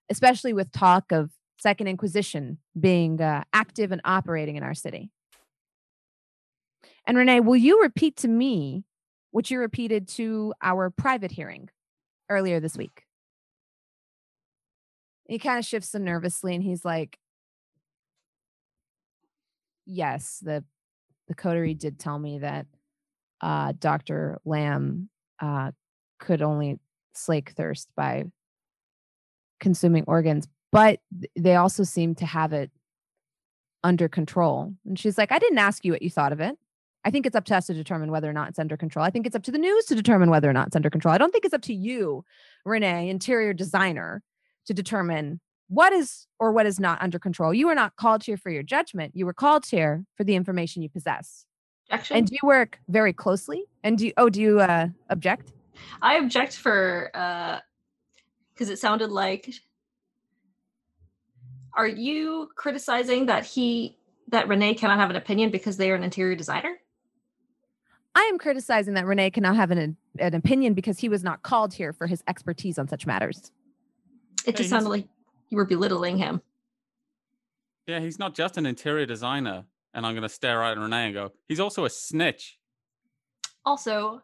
especially with talk of Second Inquisition being uh, active and operating in our city. And Renee, will you repeat to me what you repeated to our private hearing earlier this week? He kind of shifts them nervously and he's like, Yes, the the coterie did tell me that uh, Dr. Lamb uh, could only slake thirst by consuming organs, but they also seem to have it under control. And she's like, I didn't ask you what you thought of it. I think it's up to us to determine whether or not it's under control. I think it's up to the news to determine whether or not it's under control. I don't think it's up to you, Renee, interior designer, to determine what is or what is not under control. You are not called here for your judgment. You were called here for the information you possess. Objection. And do you work very closely? And do you, oh, do you uh, object? I object for uh because it sounded like are you criticizing that he that Renee cannot have an opinion because they are an interior designer? I am criticizing that Renee cannot have an, an opinion because he was not called here for his expertise on such matters. It Yeah, just sounded like you were belittling him. Yeah, he's not just an interior designer. And I'm going to stare right at Renee and go, he's also a snitch. Also,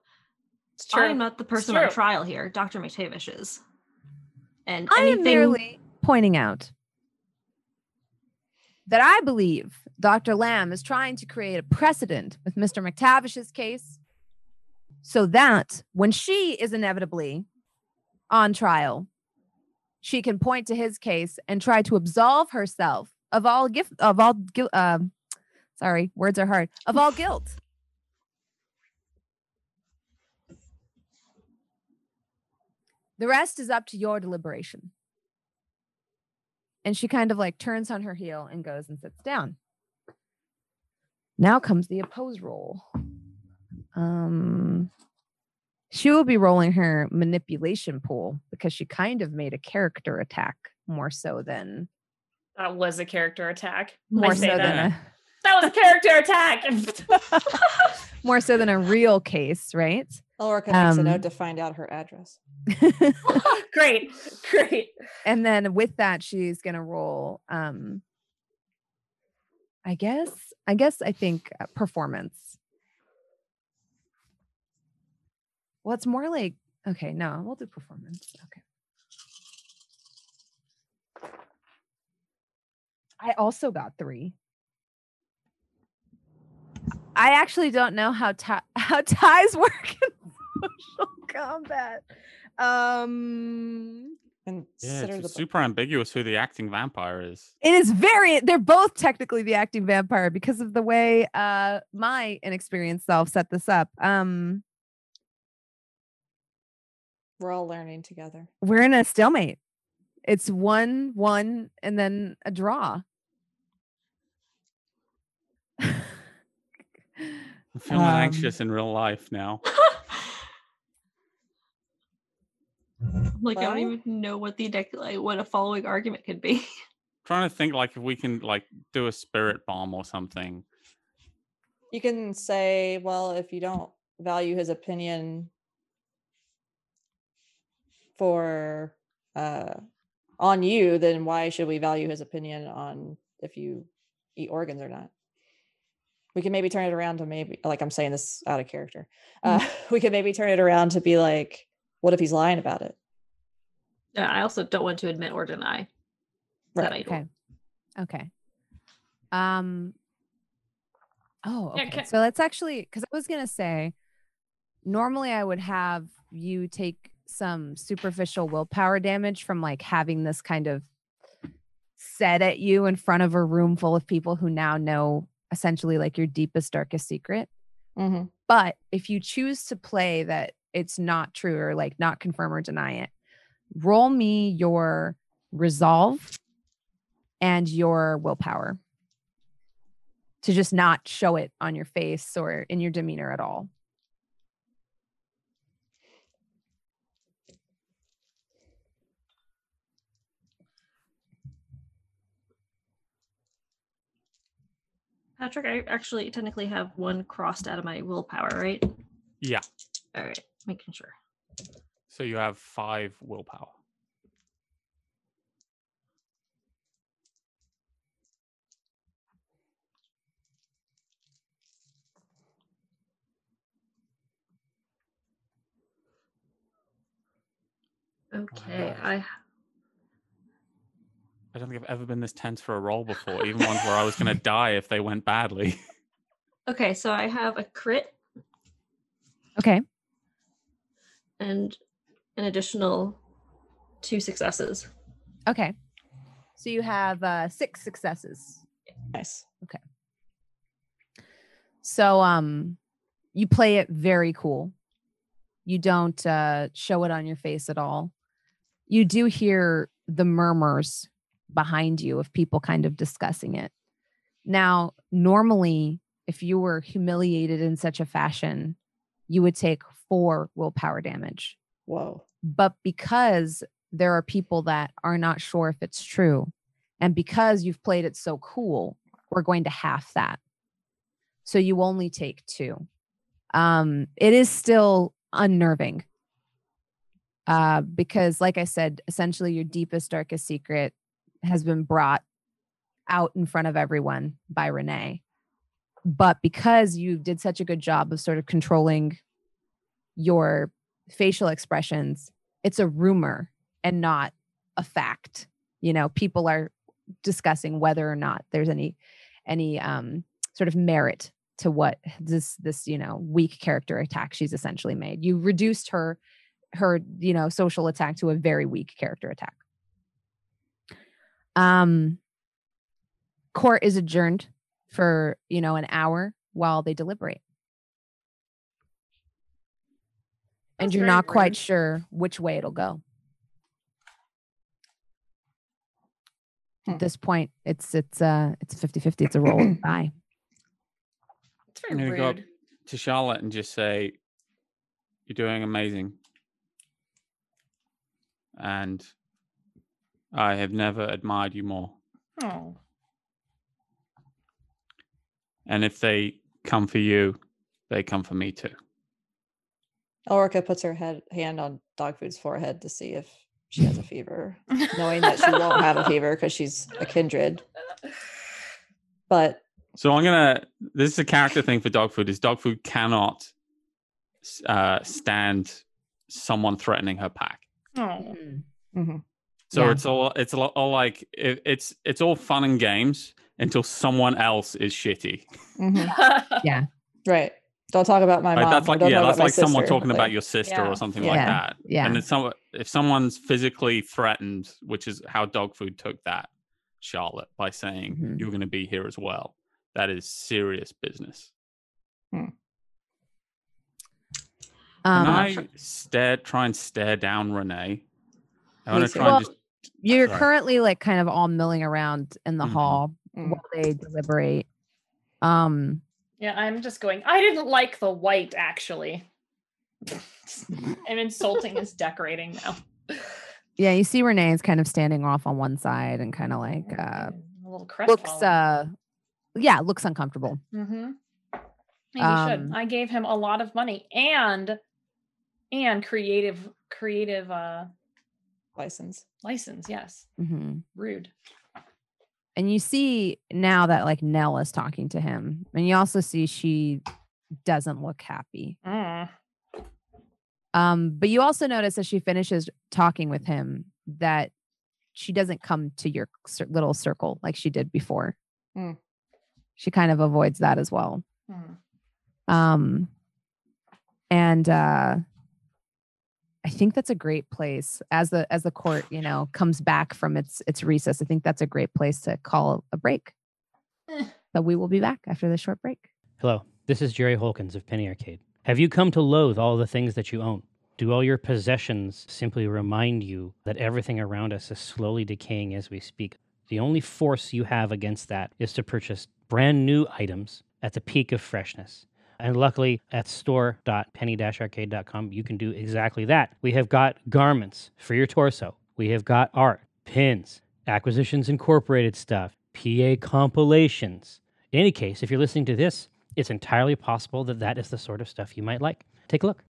It's. I'm not the person on trial here. Dr. McTavish is. And I am merely pointing out that I believe Dr. Lamb is trying to create a precedent with Mr. McTavish's case so that when she is inevitably on trial, she can point to his case and try to absolve herself of all gift of all guilt. Uh, sorry, words are hard. Of all guilt. The rest is up to your deliberation. And she kind of like turns on her heel and goes and sits down. Now comes the oppose roll. Um, she will be rolling her manipulation pool because she kind of made a character attack more so than That was a character attack. More so that. than a That was a character attack. More so than a real case, right? Ulrika makes a Um, note to find out her address. great, great. and then with that, she's gonna roll. Um, I guess. I guess. I think uh, performance. Well, it's more like okay. No, we'll do performance. Okay. I also got three. I actually don't know how ti- how ties work in social combat. Um, Yeah, it's the super ambiguous who the acting vampire is. it is very they're both technically the acting vampire because of the way uh my inexperienced self set this up. Um We're all learning together. we're in a stalemate. It's one, one, and then a draw. I'm feeling Um, anxious in real life now. like I don't even know what the dec- like what a following argument could be. trying to think like if we can like do a spirit bomb or something. You can say, well, if you don't value his opinion for uh on you, then why should we value his opinion on if you eat organs or not? We can maybe turn it around to maybe like I'm saying this out of character. Uh, we could maybe turn it around to be like, what if he's lying about it? Yeah, I also don't want to admit or deny that I Okay. Okay. Um Oh, Yeah, okay. can- so let's actually because I was gonna say normally I would have you take some superficial willpower damage from like having this kind of said at you in front of a room full of people who now know essentially like your deepest, darkest secret. Mm-hmm. But if you choose to play that it's not true or like not confirm or deny it, roll me your resolve and your willpower to just not show it on your face or in your demeanor at all. Patrick, I actually technically have one crossed out of my willpower, right? Yeah. All right, making sure. So you have five willpower. Okay, Wow. I I don't think I've ever been this tense for a roll before, even ones where I was going to die if they went badly. okay, so I have a crit Okay. And an additional two successes. Okay. So you have uh, six successes. Nice. Okay. So um you play it very cool. You don't uh show it on your face at all. You do hear the murmurs behind you of people kind of discussing it. Now, normally if you were humiliated in such a fashion, you would take 4 willpower damage. Whoa. But because there are people that are not sure if it's true and because you've played it so cool, we're going to half that so you only take two um it is still unnerving uh because like i said essentially your deepest darkest secret has been brought out in front of everyone by renee but because you did such a good job of sort of controlling your facial expressions it's a rumor and not a fact. You know people are discussing whether or not there's any any um sort of merit to what this this you know weak character attack she's essentially made. You reduced her her you know social attack to a very weak character attack. Um court is adjourned for you know an hour while they deliberate and you're very not quite sure which way it'll go Hmm. at this point it's it's uh it's 50 50 it's a roll of the die It's I'm going to go up to Charlotte and just say, You're doing amazing. And I have never admired you more. Oh, And if they come for you, they come for me too. Ulrika puts her head hand on Dogfood's forehead to see if she has a fever, knowing that she won't have a fever because she's a kindred. But So I'm gonna. This is a character thing for dog food. Is dog food cannot uh, stand someone threatening her pack. Oh. Mhm. mhm. So Yeah. it's all it's a all like it, it's it's all fun and games until someone else is shitty. Mhm. Yeah. right. Don't talk about my Like, mom. that's like don't yeah, that's like someone sister, talking about your sister Yeah. or something Yeah. like Yeah. that. Yeah. And it's some if someone's physically threatened, which is how dog food took that Charlotte by saying Mhm. you're going to be here as well. That is serious business. Um, Can I stare, try and stare down Renee? I want to try Well, and just. You're Sorry. currently like kind of all milling around in the Mhm. hall Mm. while they deliberate. Um, Yeah, I'm just going. I didn't like the white actually. I'm insulting his decorating now. yeah, you see Renee is kind of standing off on one side and kind of like uh, a little looks uh, yeah, looks uncomfortable. Mm-hmm. He Um, should. I gave him a lot of money and and creative creative uh license. license. Yes, Mm-hmm. rude. And you see now that like Nell is talking to him, and you also see she doesn't look happy. Mm. Um, but you also notice as she finishes talking with him that she doesn't come to your cir- little circle like she did before. Mm. She kind of avoids that as well. Mm. Um, and uh, I think that's a great place as the as the court, you know, comes back from its its recess. I think that's a great place to call a break. Eh. So we will be back after this short break. Hello, this is Jerry Holkins of Penny Arcade. Have you come to loathe all the things that you own? Do all your possessions simply remind you that everything around us is slowly decaying as we speak? The only force you have against that is to purchase brand new items at the peak of freshness. And luckily, at store.penny-arcade.com, you can do exactly that. We have got garments for your torso. We have got art, pins, Acquisitions Incorporated stuff, PA compilations. In any case, if you're listening to this, it's entirely possible that that is the sort of stuff you might like. Take a look.